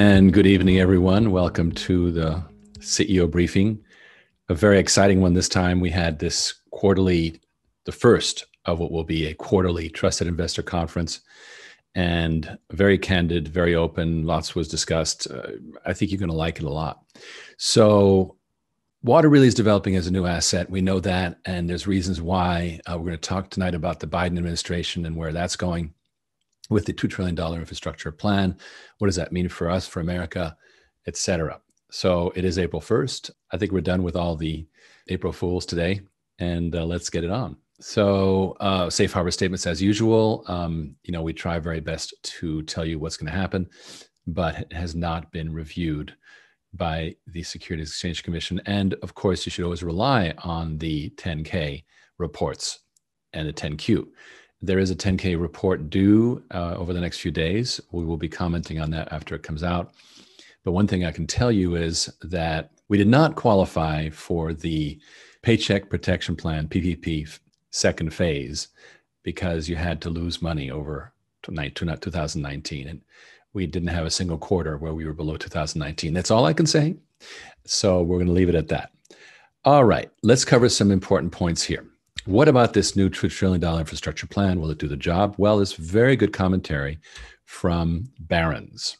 And good evening, everyone. Welcome to the CEO briefing. A very exciting one this time. We had this quarterly, the first of what will be a quarterly trusted investor conference, and very candid, very open. Lots was discussed. Uh, I think you're going to like it a lot. So, water really is developing as a new asset. We know that, and there's reasons why. Uh, we're going to talk tonight about the Biden administration and where that's going with the $2 trillion infrastructure plan. What does that mean for us, for America, et cetera? So it is April 1st. I think we're done with all the April Fools today, and uh, let's get it on. So, uh, safe harbor statements as usual. Um, you know, we try very best to tell you what's going to happen, but it has not been reviewed by the Securities Exchange Commission. And of course, you should always rely on the 10K reports and the 10Q. There is a 10K report due uh, over the next few days. We will be commenting on that after it comes out. But one thing I can tell you is that we did not qualify for the Paycheck Protection Plan, PPP, second phase because you had to lose money over 2019. And we didn't have a single quarter where we were below 2019. That's all I can say. So we're going to leave it at that. All right, let's cover some important points here. What about this new $2 trillion infrastructure plan? Will it do the job? Well, it's very good commentary from Barron's,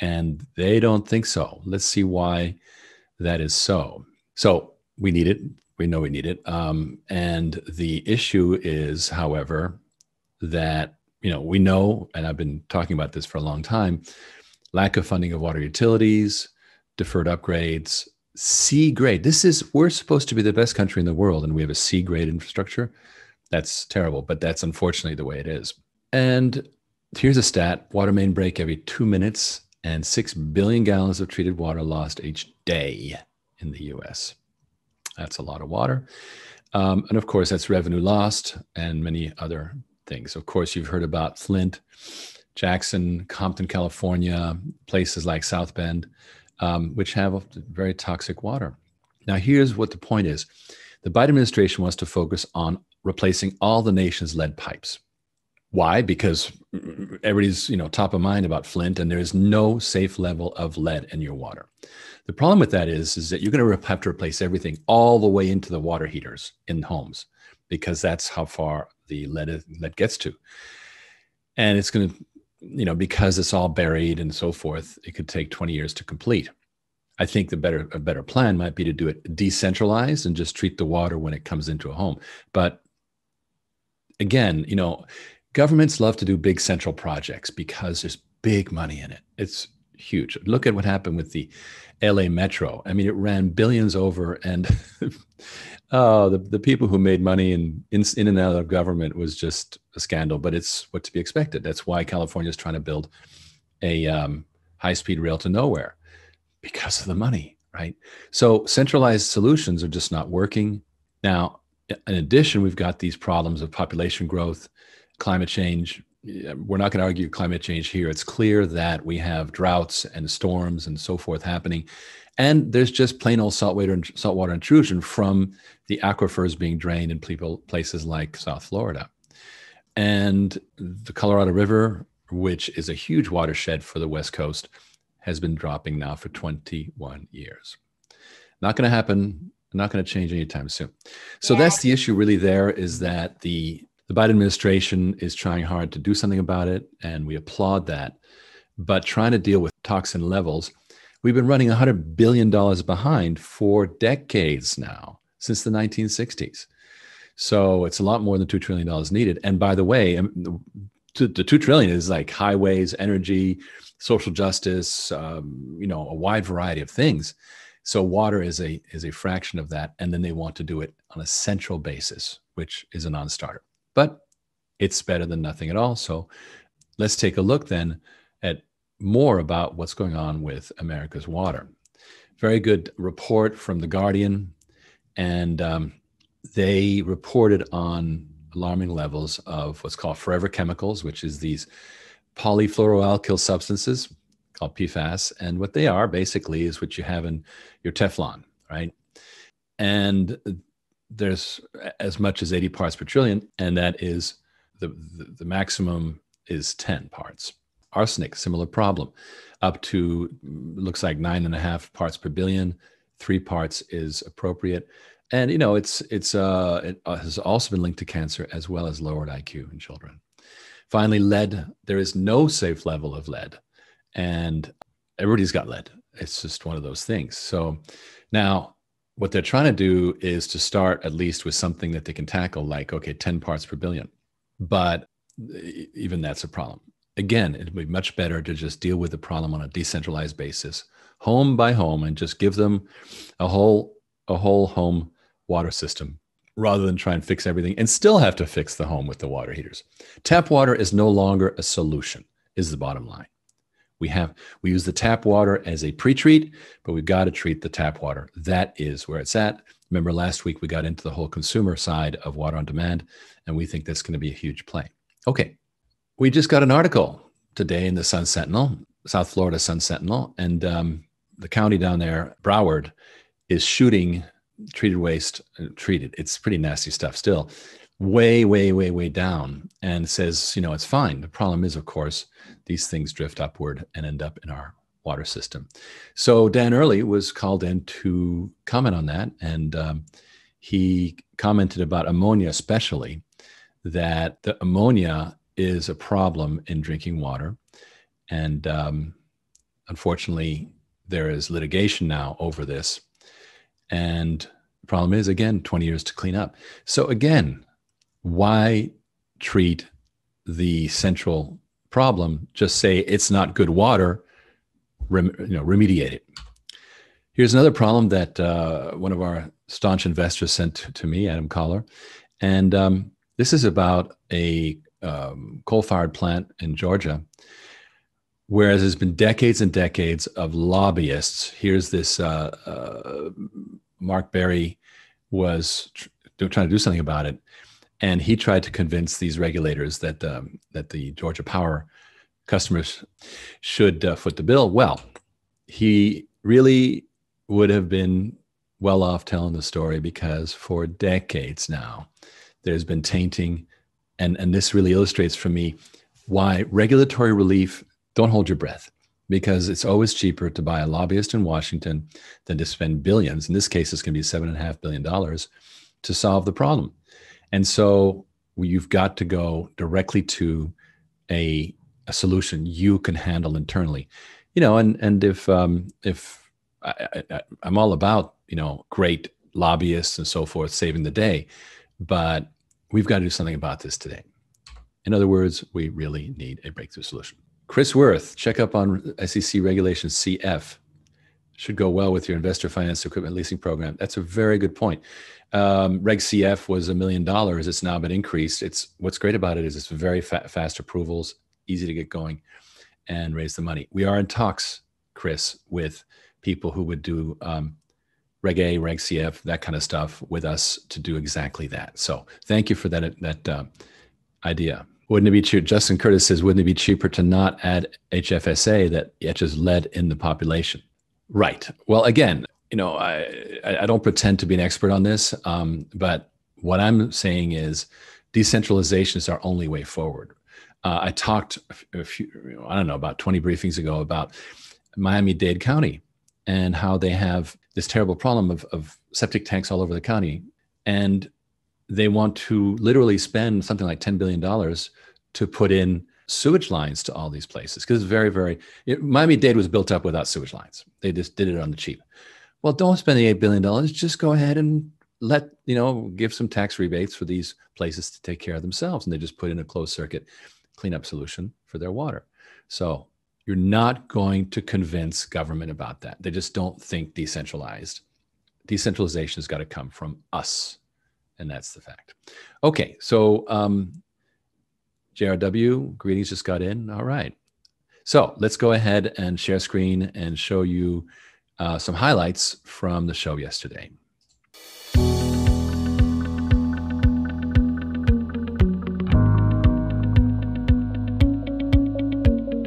and they don't think so. Let's see why that is so. So we need it. We know we need it. Um, and the issue is, however, that you know we know, and I've been talking about this for a long time, lack of funding of water utilities, deferred upgrades, C grade. This is we're supposed to be the best country in the world, and we have a C grade infrastructure. That's terrible, but that's unfortunately the way it is. And here's a stat: water main break every two minutes, and six billion gallons of treated water lost each day in the U.S. That's a lot of water, um, and of course, that's revenue lost and many other things. Of course, you've heard about Flint, Jackson, Compton, California, places like South Bend um, which have very toxic water. Now, here's what the point is the Biden administration wants to focus on replacing all the nation's lead pipes. Why? Because everybody's you know top of mind about Flint, and there is no safe level of lead in your water. The problem with that is, is that you're going to have to replace everything all the way into the water heaters in homes, because that's how far the lead lead gets to, and it's going to you know, because it's all buried and so forth, it could take 20 years to complete. I think the better a better plan might be to do it decentralized and just treat the water when it comes into a home. But again, you know, governments love to do big central projects because there's big money in it. It's huge. Look at what happened with the LA Metro. I mean, it ran billions over, and oh, the, the people who made money in, in, in and out of government was just a scandal, but it's what to be expected. That's why California is trying to build a um, high speed rail to nowhere because of the money, right? So centralized solutions are just not working. Now, in addition, we've got these problems of population growth, climate change. We're not going to argue climate change here. It's clear that we have droughts and storms and so forth happening. And there's just plain old saltwater, saltwater intrusion from the aquifers being drained in people, places like South Florida. And the Colorado River, which is a huge watershed for the West Coast, has been dropping now for 21 years. Not going to happen, not going to change anytime soon. So yeah. that's the issue really there is that the the Biden administration is trying hard to do something about it and we applaud that. But trying to deal with toxin levels We've been running $100 billion behind for decades now, since the 1960s. So it's a lot more than $2 trillion needed. And by the way, um, the 2 trillion is like highways, energy, social justice, um, you know, a wide variety of things. So water is a is a fraction of that, and then they want to do it on a central basis, which is a non-starter. But it's better than nothing at all. So let's take a look then at more about what's going on with America's water. Very good report from The Guardian, and um, they reported on alarming levels of what's called forever chemicals, which is these polyfluoroalkyl substances called PFAS. And what they are basically is what you have in your Teflon, right? And there's as much as 80 parts per trillion, and that is the, the, the maximum is 10 parts. Arsenic, similar problem. Up to looks like nine and a half parts per billion. Three parts is appropriate. And you know, it's it's uh, it uh, has also been linked to cancer as well as lowered IQ in children. Finally, lead. There is no safe level of lead, and everybody's got lead. It's just one of those things. So now what they're trying to do is to start at least with something that they can tackle, like, okay, 10 parts per billion. But even that's a problem. Again, it would be much better to just deal with the problem on a decentralized basis, home by home, and just give them a whole a whole home water system rather than try and fix everything and still have to fix the home with the water heaters. Tap water is no longer a solution, is the bottom line. We have we use the tap water as a pre-treat, but we've got to treat the tap water. That is where it's at. Remember last week we got into the whole consumer side of water on demand, and we think that's going to be a huge play. Okay, we just got an article today in the Sun Sentinel, South Florida Sun Sentinel, and um, the county down there, Broward, is shooting treated waste. Uh, treated, it's pretty nasty stuff still way, way, way, way down and says, you know, it's fine. The problem is, of course, these things drift upward and end up in our water system. So Dan Early was called in to comment on that. And um, he commented about ammonia, especially, that the ammonia is a problem in drinking water. And um, unfortunately, there is litigation now over this. And the problem is, again, 20 years to clean up. So, again, why treat the central problem? Just say it's not good water, rem, you know, remediate it. Here's another problem that uh, one of our staunch investors sent to, me, Adam Collar, and um, this is about a um, coal-fired plant in Georgia. Whereas there's been decades and decades of lobbyists. Here's this uh, uh, Mark Berry was tr- trying to do something about it and he tried to convince these regulators that um, that the Georgia Power customers should uh, foot the bill. Well, he really would have been well off telling the story because for decades now there's been tainting, and and this really illustrates for me why regulatory relief. Don't hold your breath because it's always cheaper to buy a lobbyist in Washington than to spend billions. In this case, it's going to be seven and a half billion dollars to solve the problem. And so you've got to go directly to a, a solution you can handle internally. You know, and and if um, if I, I, I'm all about you know great lobbyists and so forth saving the day, but we've got to do something about this today. In other words, we really need a breakthrough solution. Chris Worth, check up on SEC Regulation CF. Should go well with your investor finance equipment leasing program. That's a very good point um, Reg CF was a million dollars. It's now been increased. It's what's great about it is it's very fa- fast approvals, easy to get going, and raise the money. We are in talks, Chris, with people who would do um, Reg A, Reg CF, that kind of stuff with us to do exactly that. So thank you for that that uh, idea. Wouldn't it be cheap? Justin Curtis says, wouldn't it be cheaper to not add HFSA that etches lead in the population? Right. Well, again, you know, I I don't pretend to be an expert on this, um, but what I'm saying is decentralization is our only way forward. Uh, I talked a few, I don't know, about 20 briefings ago about Miami Dade County and how they have this terrible problem of, of septic tanks all over the county. And they want to literally spend something like $10 billion to put in sewage lines to all these places because it's very, very, it, Miami Dade was built up without sewage lines. They just did it on the cheap. Well, don't spend the $8 billion. Just go ahead and let, you know, give some tax rebates for these places to take care of themselves. And they just put in a closed circuit cleanup solution for their water. So you're not going to convince government about that. They just don't think decentralized. Decentralization has got to come from us. And that's the fact. Okay. So, um, JRW, greetings just got in. All right. So let's go ahead and share screen and show you uh, some highlights from the show yesterday.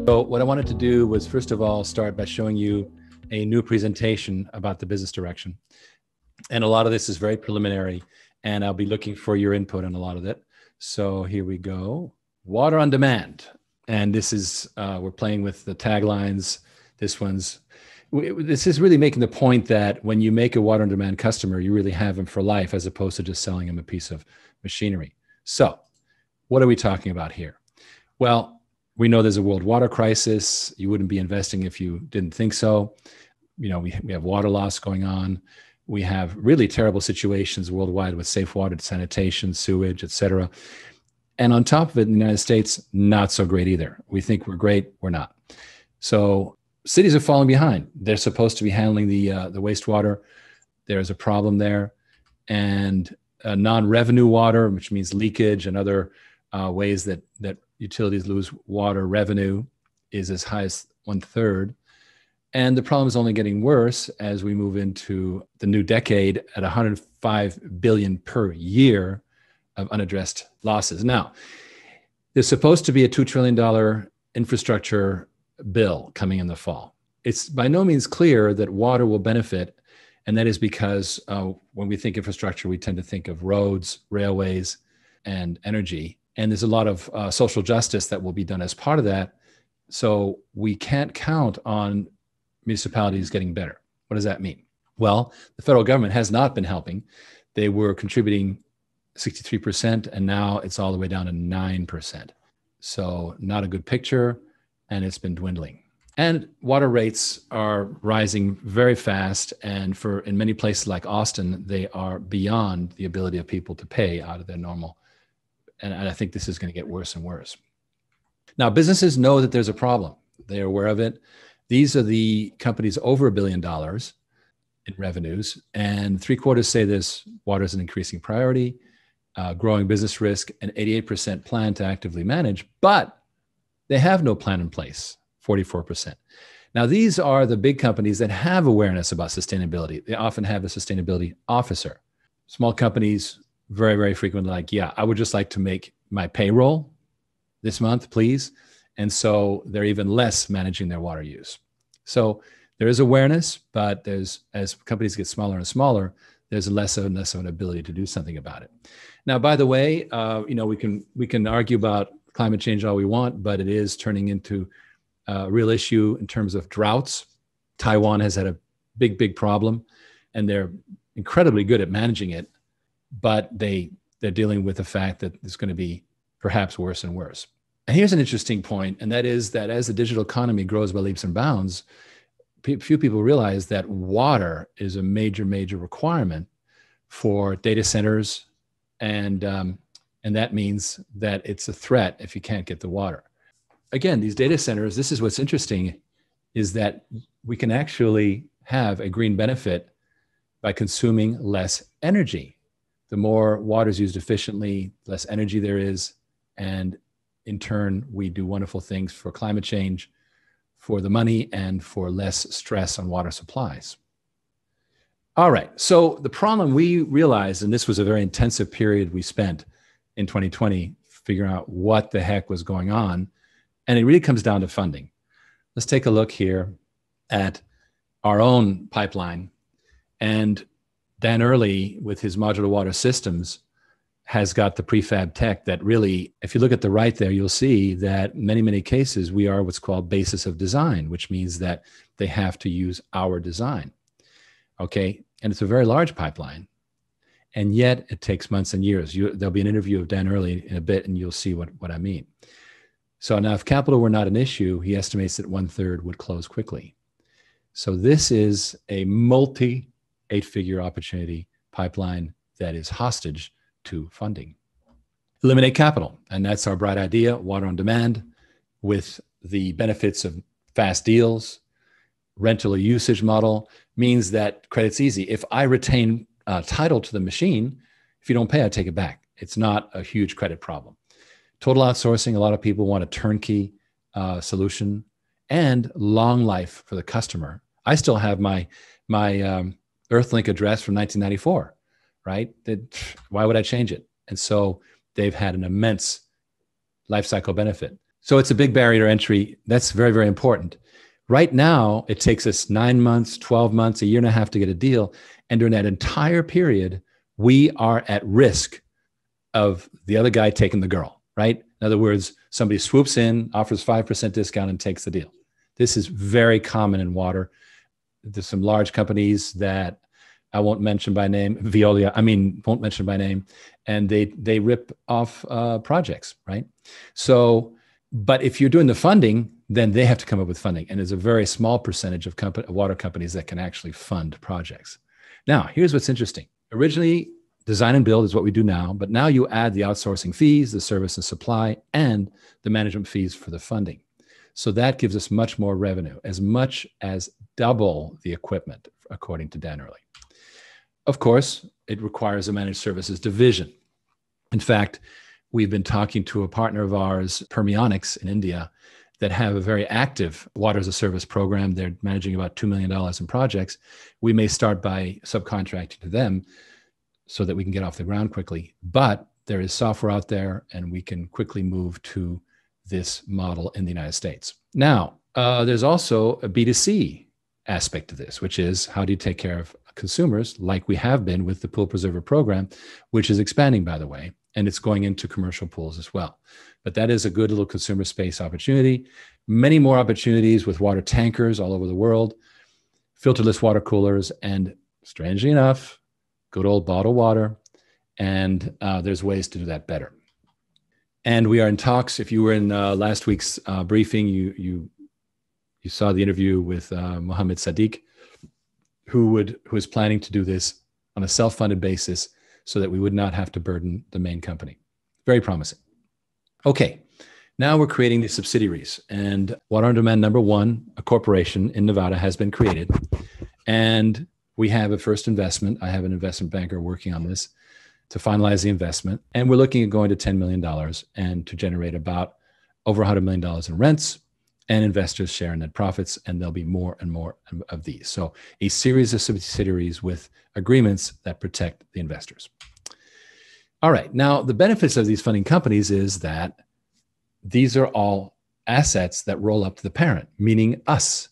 So, what I wanted to do was first of all start by showing you a new presentation about the business direction. And a lot of this is very preliminary, and I'll be looking for your input on a lot of it. So, here we go Water on Demand. and this is uh, we're playing with the taglines. This one's this is really making the point that when you make a water on demand customer, you really have them for life as opposed to just selling them a piece of machinery. So, what are we talking about here? Well, we know there's a world water crisis. You wouldn't be investing if you didn't think so. You know, we, we have water loss going on. We have really terrible situations worldwide with safe water sanitation, sewage, et cetera. And on top of it, in the United States, not so great either. We think we're great, we're not. So cities are falling behind. They're supposed to be handling the uh, the wastewater. There's a problem there, and uh, non-revenue water, which means leakage and other uh, ways that that utilities lose water revenue, is as high as one third. And the problem is only getting worse as we move into the new decade at 105 billion per year of unaddressed losses. Now, there's supposed to be a $2 trillion infrastructure bill coming in the fall. It's by no means clear that water will benefit. And that is because uh, when we think infrastructure, we tend to think of roads, railways, and energy. And there's a lot of uh, social justice that will be done as part of that. So we can't count on municipalities getting better. What does that mean? Well, the federal government has not been helping. They were contributing 63%, and now it's all the way down to 9%. So, not a good picture, and it's been dwindling. And water rates are rising very fast. And for in many places like Austin, they are beyond the ability of people to pay out of their normal. And, and I think this is going to get worse and worse. Now, businesses know that there's a problem, they're aware of it. These are the companies over a billion dollars in revenues, and three quarters say this water is an increasing priority uh, growing business risk, and 88% plan to actively manage, but they have no plan in place, 44%. Now, these are the big companies that have awareness about sustainability. They often have a sustainability officer. Small companies, very, very frequently, like, yeah, I would just like to make my payroll this month, please. And so they're even less managing their water use. So there is awareness, but there's as companies get smaller and smaller, there's less and less of an ability to do something about it. Now, by the way, uh, you know we can we can argue about climate change all we want, but it is turning into a real issue in terms of droughts. Taiwan has had a big, big problem, and they're incredibly good at managing it, but they they're dealing with the fact that it's going to be perhaps worse and worse. And here's an interesting point, and that is that as the digital economy grows by leaps and bounds, few people realize that water is a major, major requirement for data centers, and um, and that means that it's a threat if you can't get the water. Again, these data centers. This is what's interesting, is that we can actually have a green benefit by consuming less energy. The more water is used efficiently, less energy there is, and in turn, we do wonderful things for climate change for the money and for less stress on water supplies. All right. So the problem we realized, and this was a very intensive period we spent in 2020 figuring out what the heck was going on. And it really comes down to funding. Let's take a look here at our own pipeline. And Dan Early, with his modular water systems, has got the prefab tech that really, if you look at the right there, you'll see that many, many cases we are what's called basis of design, which means that they have to use our design. Okay. And it's a very large pipeline. And yet it takes months and years. You, there'll be an interview of Dan Early in a bit, and you'll see what, what I mean. So now, if capital were not an issue, he estimates that one third would close quickly. So this is a multi eight figure opportunity pipeline that is hostage to funding. Eliminate capital, and that's our bright idea water on demand with the benefits of fast deals. Rental usage model means that credit's easy. If I retain uh, title to the machine, if you don't pay, I take it back. It's not a huge credit problem. Total outsourcing, a lot of people want a turnkey uh, solution and long life for the customer. I still have my my um, Earthlink address from 1994 right? That why would I change it? And so they've had an immense life cycle benefit. So it's a big barrier to entry. That's very, very important. Right now, it takes us nine months, 12 months, a year and a half to get a deal. And during that entire period, we are at risk of the other guy taking the girl, right? In other words, somebody swoops in, offers 5% discount, and takes the deal. This is very common in water. There's some large companies that I won't mention by name, Veolia, I mean, won't mention by name, and they they rip off uh, projects, right? So, but if you're doing the funding, then they have to come up with funding, and there's a very small percentage of company, water companies that can actually fund projects. Now, here's what's interesting. Originally, design and build is what we do now, but now you add the outsourcing fees, the service and supply, and the management fees for the funding. So that gives us much more revenue, as much as double the equipment, according to Dan Early. Of course, it requires a managed services division. In fact, we've been talking to a partner of ours, Permionics in India, that have a very active water as a service program. They're managing about $2 million in projects. We may start by subcontracting to them so that we can get off the ground quickly. But there is software out there, and we can quickly move to this model in the United States. Now, uh, there's also a B2C aspect to this, which is how do you take care of consumers like we have been with the pool preserver program, which is expanding, by the way, and it's going into commercial pools as well. But that is a good little consumer space opportunity. Many more opportunities with water tankers all over the world, filterless water coolers, and strangely enough, good old bottled water. And uh, there's ways to do that better. And we are in talks. If you were in uh, last week's uh, briefing, you you you saw the interview with uh, Mohammed Sadiq, who would who is planning to do this on a self-funded basis so that we would not have to burden the main company. Very promising. Okay, now we're creating the subsidiaries, and Water on Demand number one, a corporation in Nevada, has been created, and we have a first investment. I have an investment banker working on this to finalize the investment, and we're looking at going to $10 million and to generate about over $100 million in rents and investors share in net profits, and there'll be more and more of these. So, a series of subsidiaries with agreements that protect the investors. All right, now the benefits of these funding companies is that these are all assets that roll up to the parent, meaning us.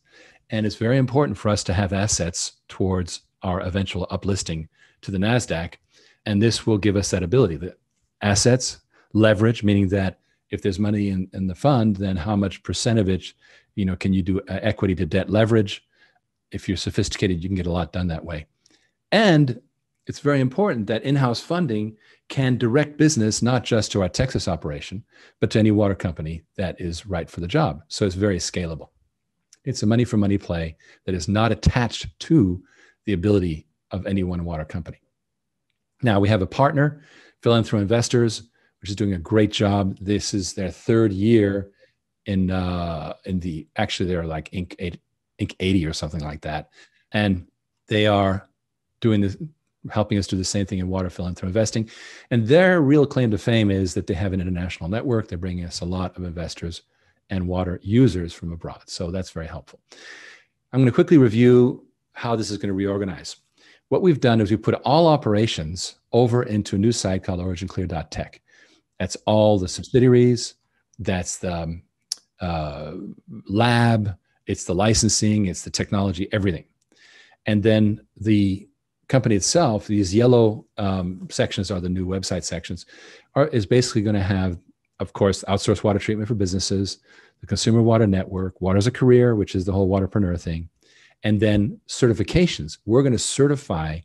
And it's very important for us to have assets towards our eventual uplisting to the NASDAQ. And this will give us that ability. The assets, leverage, meaning that if there's money in, in the fund, then how much percent of it, you know, can you do uh, equity to debt leverage? If you're sophisticated, you can get a lot done that way. And it's very important that in-house funding can direct business not just to our Texas operation, but to any water company that is right for the job. So it's very scalable. It's a money for money play that is not attached to the ability of any one water company. Now we have a partner, Philanthro Investors, which is doing a great job. This is their third year in uh, in the actually they're like Inc. 8, Inc. 80 or something like that, and they are doing this, helping us do the same thing in water philanthropy investing. And their real claim to fame is that they have an international network. They're bringing us a lot of investors and water users from abroad. So that's very helpful. I'm going to quickly review how this is going to reorganize. What we've done is we put all operations over into a new site called originclear.tech. That's all the subsidiaries. That's the um, uh, lab. It's the licensing. It's the technology. Everything. And then the company itself, these yellow um, sections are the new website sections, are, is basically going to have, of course, outsourced water treatment for businesses, the consumer water network, water as a career, which is the whole waterpreneur thing, and then certifications. We're going to certify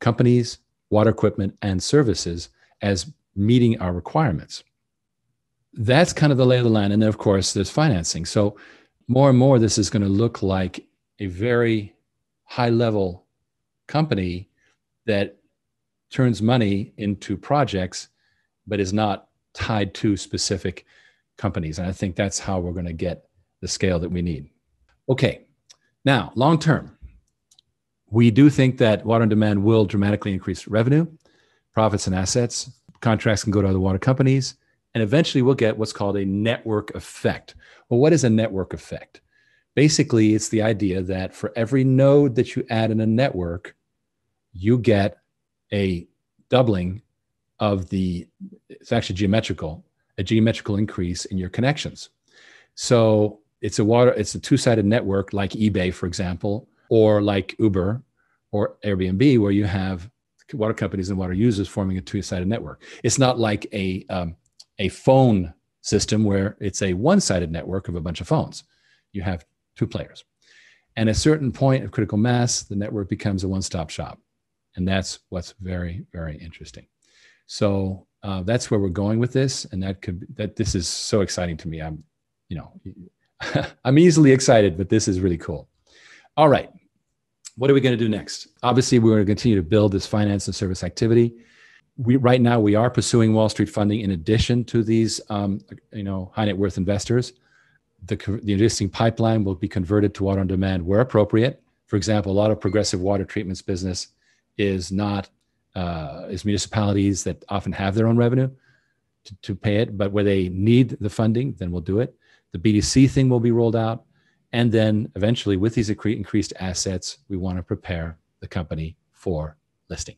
companies, water equipment, and services as meeting our requirements. That's kind of the lay of the land. And then, of course, there's financing. So, more and more, this is going to look like a very high level company that turns money into projects, but is not tied to specific companies. And I think that's how we're going to get the scale that we need. Okay. Now, long term, we do think that water on demand will dramatically increase revenue, profits, and assets contracts can go to other water companies. And eventually we'll get what's called a network effect. Well, what is a network effect? Basically, it's the idea that for every node that you add in a network, you get a doubling of the, it's actually geometrical, a geometrical increase in your connections. So it's a water, it's a two-sided network like eBay, for example, or like Uber or Airbnb, where you have water companies and water users forming a two-sided network. It's not like a um, a phone system where it's a one sided network of a bunch of phones. You have two players. And a certain point of critical mass, the network becomes a one stop shop. And that's what's very, very interesting. So uh, that's where we're going with this. And that could, that this is so exciting to me. I'm, you know, I'm easily excited, but this is really cool. All right. What are we going to do next? Obviously, we're going to continue to build this finance and service activity. We right now we are pursuing Wall Street funding in addition to these, um, you know, high net worth investors. The, the existing pipeline will be converted to water on demand where appropriate. For example, a lot of progressive water treatments business is not uh, is municipalities that often have their own revenue to, to pay it, but where they need the funding, then we'll do it. The BDC thing will be rolled out. And then eventually, with these increased assets, we want to prepare the company for listing.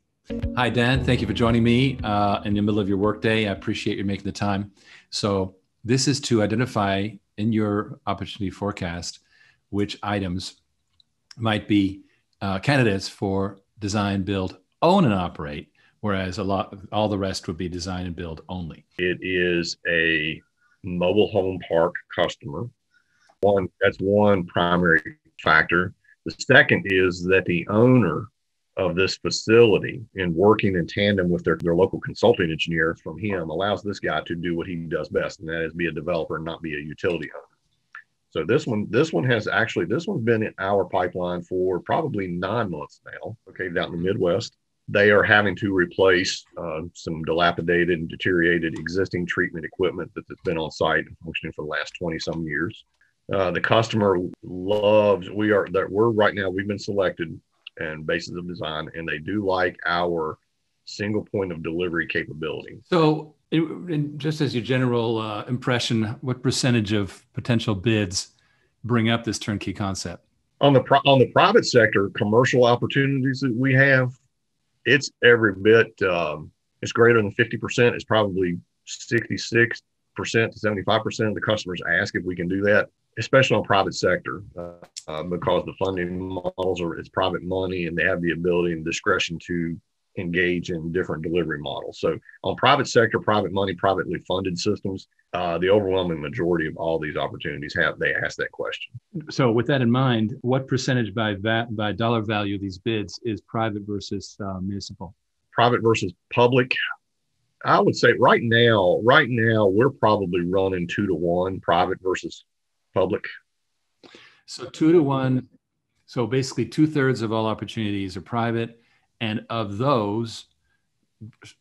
Hi, Dan. Thank you for joining me uh, in the middle of your workday. I appreciate you making the time. So, this is to identify in your opportunity forecast which items might be uh, candidates for design, build, own, and operate, whereas a lot, all the rest would be design and build only. It is a mobile home park customer. One that's one primary factor. The second is that the owner of this facility in working in tandem with their, their local consulting engineer from him allows this guy to do what he does best, and that is be a developer and not be a utility owner. So this one, this one has actually, this one's been in our pipeline for probably nine months now. Okay, down in the Midwest, they are having to replace uh, some dilapidated and deteriorated existing treatment equipment that's been on site and functioning for the last 20 some years. Uh, the customer loves, we are that we're right now, we've been selected and basis of design, and they do like our single point of delivery capability. So, it, just as your general uh, impression, what percentage of potential bids bring up this turnkey concept? On the pro- on the private sector, commercial opportunities that we have, it's every bit. Um, it's greater than fifty percent. It's probably sixty six percent to seventy five percent of the customers ask if we can do that, especially on private sector, uh, uh, because the funding models are it's private money and they have the ability and discretion to engage in different delivery models. So on private sector, private money, privately funded systems, uh, the overwhelming majority of all these opportunities have they ask that question. So with that in mind, what percentage by va- by dollar value of these bids is private versus uh, municipal? Private versus public. I would say right now, right now we're probably running two to one, private versus public. So two to one. So basically, two thirds of all opportunities are private and of those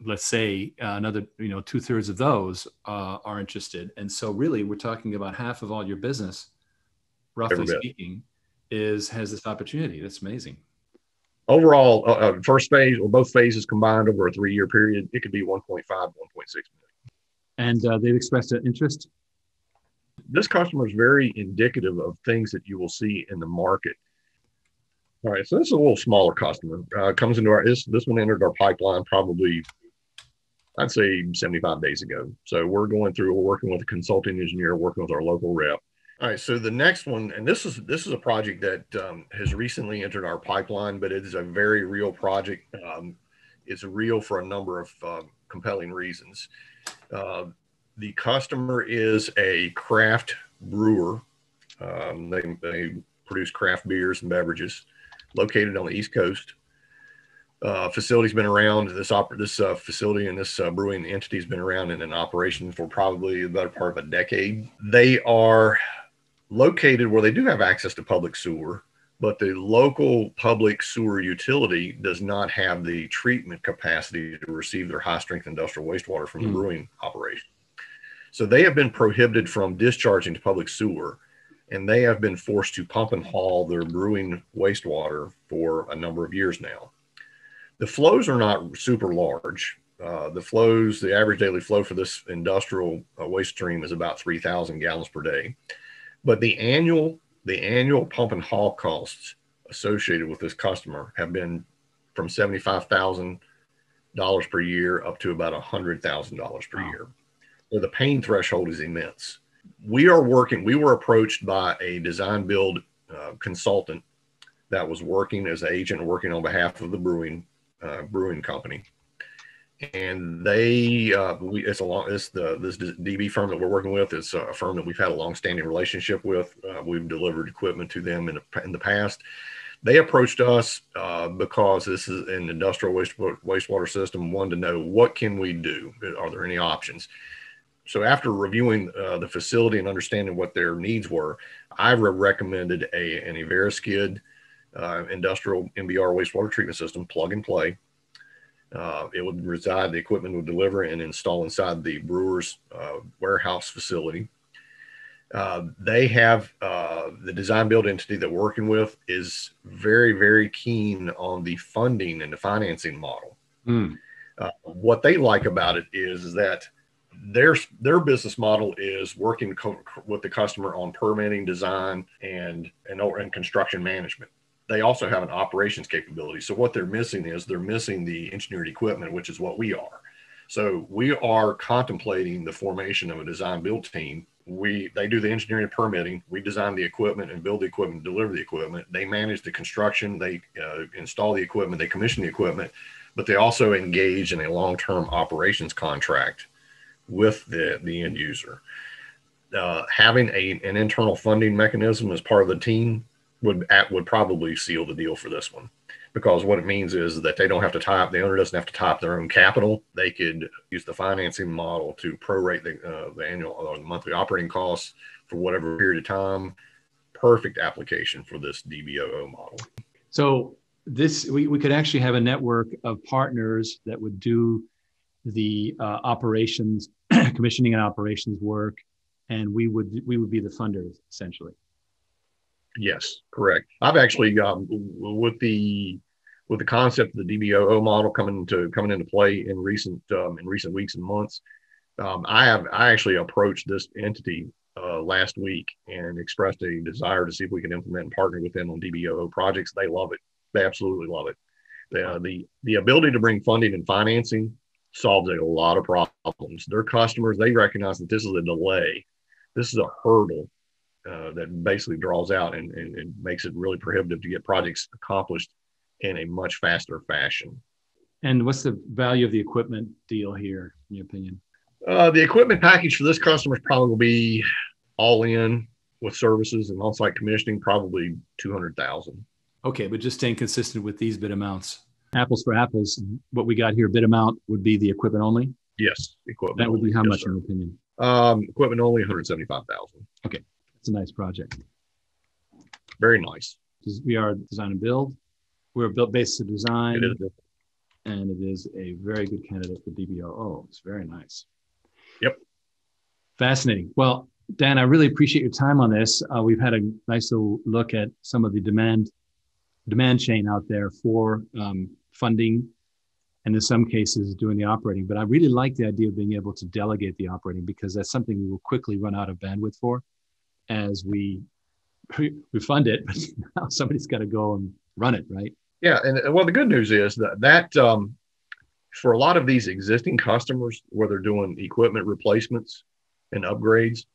let's say uh, another you know two thirds of those uh, are interested and so really we're talking about half of all your business roughly speaking is has this opportunity that's amazing overall uh, uh, first phase or both phases combined over a three year period it could be 1.5 1.6 million and uh, they've expressed an interest this customer is very indicative of things that you will see in the market all right, so this is a little smaller customer. Uh, comes into our this this one entered our pipeline probably, I'd say 75 days ago. So we're going through. We're working with a consulting engineer, working with our local rep. All right, so the next one, and this is this is a project that um, has recently entered our pipeline, but it is a very real project. Um, it's real for a number of uh, compelling reasons. Uh, the customer is a craft brewer. Um, they, they produce craft beers and beverages located on the East Coast. Uh, facility's been around. This oper- this uh, facility and this uh, brewing entity has been around and in an operation for probably the better part of a decade. They are located where they do have access to public sewer, but the local public sewer utility does not have the treatment capacity to receive their high strength industrial wastewater from mm. the hmm. brewing operation. So they have been prohibited from discharging to public sewer and they have been forced to pump and haul their brewing wastewater for a number of years now. The flows are not super large. Uh, the flows, the average daily flow for this industrial uh, waste stream is about 3,000 gallons per day. But the annual, the annual pump and haul costs associated with this customer have been from $75,000 per year up to about $100,000 per wow. year. So the pain threshold is immense we are working, we were approached by a design build uh, consultant that was working as an agent working on behalf of the brewing uh, brewing company. and they uh, we, it's a long it's the this DB firm that we're working with is a firm that we've had a long-standing relationship with. Uh, we've delivered equipment to them in the, in the past. They approached us uh, because this is an industrial waste, wastewater system. Wanted to know what can we do? Are there any options? So after reviewing uh, the facility and understanding what their needs were, I re- recommended a an Evera-Skid uh, industrial MBR wastewater treatment system, plug and play uh, it would reside, the equipment would deliver and install inside the brewer's uh, warehouse facility. Uh, they have uh, the design build entity that we're working with is very, very keen on the funding and the financing model. Mm. what they like about it is that their their business model is working co- with the customer on permitting, design, and and, and construction management they also have an operations capability. So what they're missing is they're missing the engineered equipment, which is what we are. So we are contemplating the formation of a design build team. We they do the engineering and permitting. We design the equipment and build the equipment, deliver the equipment. They manage the construction. They uh, install the equipment. They commission the equipment, but they also engage in a long-term operations contract with the the end user. Uh, having a, an internal funding mechanism as part of the team would at, would probably seal the deal for this one. Because what it means is that they don't have to type the owner doesn't have to type their own capital. They could use the financing model to prorate the, uh, the annual or the monthly operating costs for whatever period of time. Perfect application for this DBOO model. So this we, we could actually have a network of partners that would do the uh, operations commissioning and operations work and we would we would be the funders essentially Yes, correct. I've actually um, with the with the concept of the DBOO model coming to coming into play in recent um, in recent weeks and months. Um, I have I actually approached this entity uh, last week and expressed a desire to see if we can implement and partner with them on DBOO projects. They love it. They absolutely love it. The, the the ability to bring funding and financing solves a lot of problems. Their customers they recognize that this is a delay. This is a hurdle uh, that basically draws out and, and, and, makes it really prohibitive to get projects accomplished in a much faster fashion. And what's the value of the equipment deal here, in your opinion? Uh, the equipment package for this customer is probably will be all in with services and on-site commissioning, probably two hundred thousand. Okay, but just staying consistent with these bid amounts. Apples for apples, what we got here, bid amount would be the equipment only. Yes, equipment. That would be how yes, much, sir. in your opinion? Um, equipment only, one hundred seventy-five thousand. Okay, it's a nice project. Very nice. We are design and build. We're built based on design. And it is a very good candidate for DBOO. It's very nice. Yep. Fascinating. Well, Dan, I really appreciate your time on this. Uh, we've had a nice little look at some of the demand demand chain out there for um, funding and in some cases doing the operating. But I really like the idea of being able to delegate the operating because that's something we will quickly run out of bandwidth for as we we fund it, but now somebody's got to go and run it, right? Yeah, and well, the good news is that that um, for a lot of these existing customers, where they're doing equipment replacements and upgrades,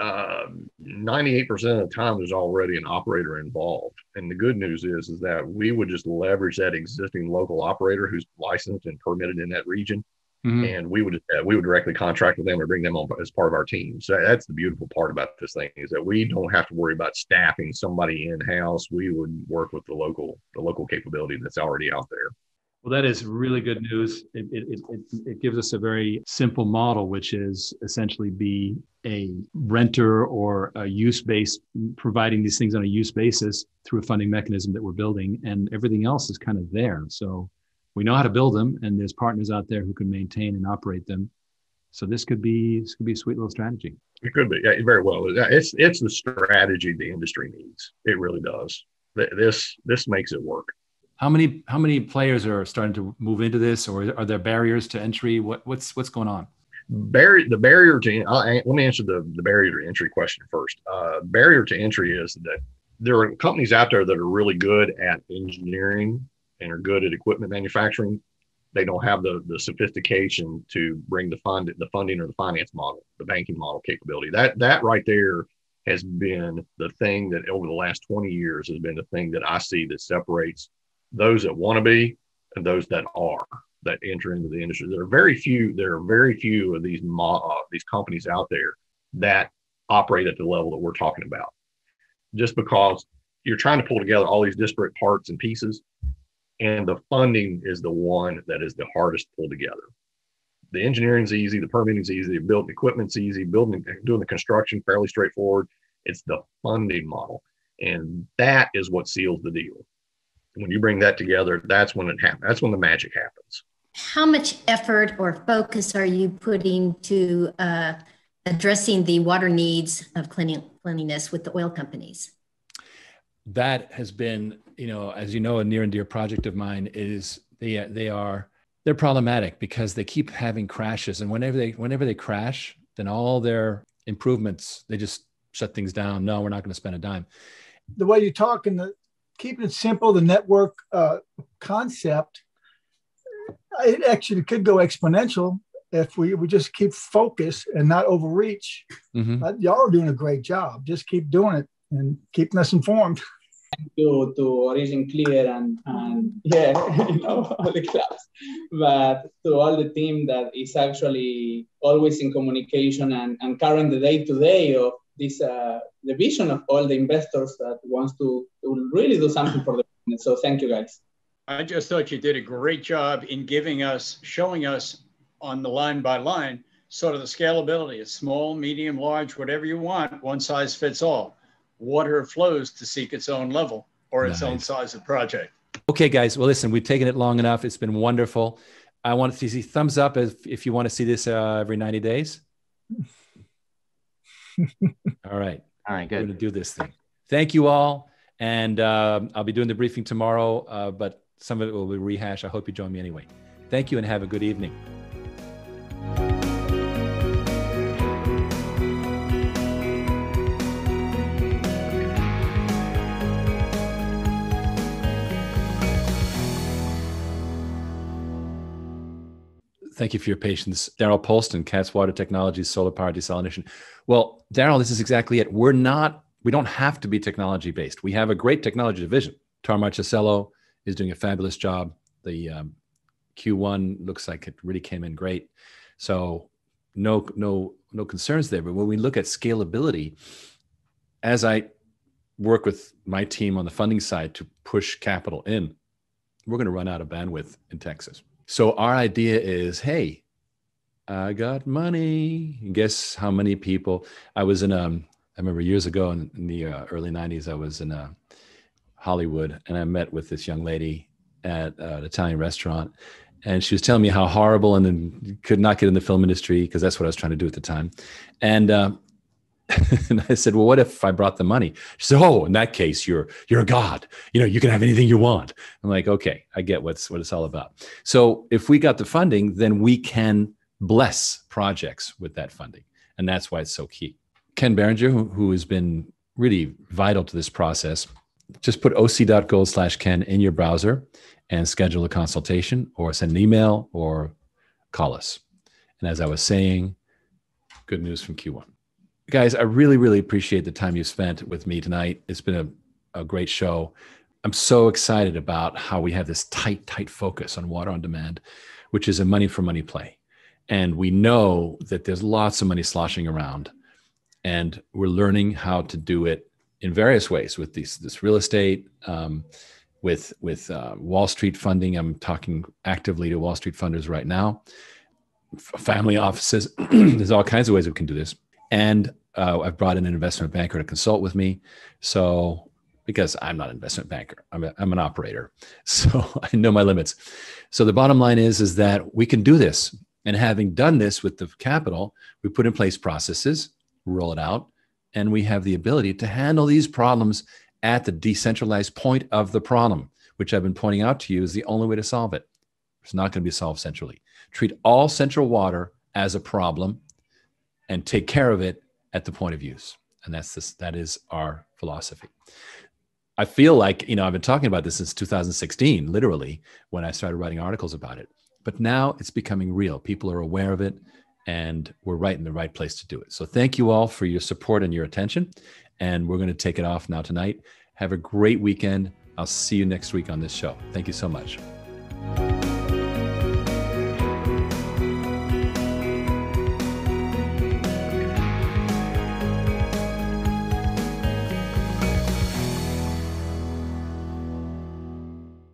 uh, 98% of the time there's already an operator involved. And the good news is, is that we would just leverage that existing local operator who's licensed and permitted in that region Mm-hmm. and we would uh, we would directly contract with them or bring them on as part of our team. So that's the beautiful part about this thing is that we don't have to worry about staffing somebody in house. We would work with the local the local capability that's already out there. Well, that is really good news. It, it, it, it gives us a very simple model, which is essentially be a renter or a use based, providing these things on a use basis through a funding mechanism that we're building, and everything else is kind of there. So we know how to build them and there's partners out there who can maintain and operate them. So this could be this could be a sweet little strategy. It could be. Yeah, very well. It's it's the strategy the industry needs. It really does. This this makes it work how many how many players are starting to move into this or are there barriers to entry? What what's what's going on? Barrier the barrier to I'll, let me answer the, the barrier to entry question first. Uh, barrier to entry is that there are companies out there that are really good at engineering and are good at equipment manufacturing, they don't have the the sophistication to bring the fund the funding or the finance model, the banking model capability. That that right there has been the thing that over the last 20 years has been the thing that I see that separates those that want to be and those that are. that enter into the industry. There are very few. There are very few of these uh, these companies out there that operate at the level that we're talking about. Just because you're trying to pull together all these disparate parts and pieces, and the funding is the one that is the hardest to pull together. The engineering's easy, the permitting's easy, building equipment's easy, building doing the construction fairly straightforward. It's the funding model, and that is what seals the deal. When you bring that together, that's when it happens. That's when the magic happens. How much effort or focus are you putting to uh, addressing the water needs of cleanliness with the oil companies? That has been, you know, as you know, a near and dear project of mine is they they are they're problematic because they keep having crashes, and whenever they whenever they crash, then all their improvements they just shut things down. No, we're not going to spend a dime. The way you talk and the keeping it simple, the network uh, concept it actually could go exponential if we, we just keep focus and not overreach. Mm-hmm. Uh, y'all are doing a great job. Just keep doing it and keeping us informed. Thank you to Origin Clear and, and yeah, you know, all the clubs, but to all the team that is actually always in communication and, and carrying the day to day of this uh, the vision of all the investors that wants to, to really do something for the business. So thank you guys. I just thought you did a great job in giving us, showing us on the line by line, sort of the scalability. It's small, medium, large, whatever you want, one size fits all. Water flows to seek its own level or its nice. own size of project. Okay, guys. Well, listen, we've taken it long enough. It's been wonderful. I want to see thumbs up if, if you want to see this uh, every 90 days. all right. All right, good. We're going to do this thing. Thank you all. And uh, I'll be doing the briefing tomorrow, uh, but some of it will be rehashed. I hope you join me anyway. Thank you and have a good evening. Thank you for your patience. Daryl Polston, Cats Water Technologies, Solar Power Desalination. Well, Daryl, this is exactly it. We're not, we don't have to be technology based. We have a great technology division. Tom Marchesello, is doing a fabulous job. The um, Q1 looks like it really came in great. So no no no concerns there. But when we look at scalability, as I work with my team on the funding side to push capital in, we're going to run out of bandwidth in Texas. So our idea is, hey, I got money. guess how many people? I was in. Um, I remember years ago in, in the uh, early '90s, I was in a Hollywood, and I met with this young lady at uh, an Italian restaurant, and she was telling me how horrible and then could not get in the film industry because that's what I was trying to do at the time. And, uh, and I said, "Well, what if I brought the money?" She said, "Oh, in that case, you're you're a god. You know, you can have anything you want." I'm like, "Okay, I get what's what it's all about." So if we got the funding, then we can bless projects with that funding, and that's why it's so key. Ken Berenger, who, who has been really vital to this process, just put oc.gold slash Ken in your browser and schedule a consultation or send an email or call us. And as I was saying, good news from Q1. Guys, I really, really appreciate the time you spent with me tonight. It's been a, a great show. I'm so excited about how we have this tight, tight focus on water on demand, which is a money for money play. And we know that there's lots of money sloshing around, and we're learning how to do it in various ways with these, this real estate, um, with with uh, Wall Street funding. I'm talking actively to Wall Street funders right now. F- family offices. There's all kinds of ways we can do this, and uh, I've brought in an investment banker to consult with me. So because I'm not an investment banker, I'm, a, I'm an operator, so I know my limits. So the bottom line is is that we can do this, and having done this with the capital, we put in place processes, roll it out, and we have the ability to handle these problems at the decentralized point of the problem, which I've been pointing out to you is the only way to solve it. It's not going to be solved centrally. Treat all central water as a problem and take care of it at the point of use. And that's this, that is our philosophy. I feel like, you know, I've been talking about this since 2016, literally, when I started writing articles about it. But now it's becoming real. People are aware of it and we're right in the right place to do it. So thank you all for your support and your attention. And we're going to take it off now tonight. Have a great weekend. I'll see you next week on this show. Thank you so much.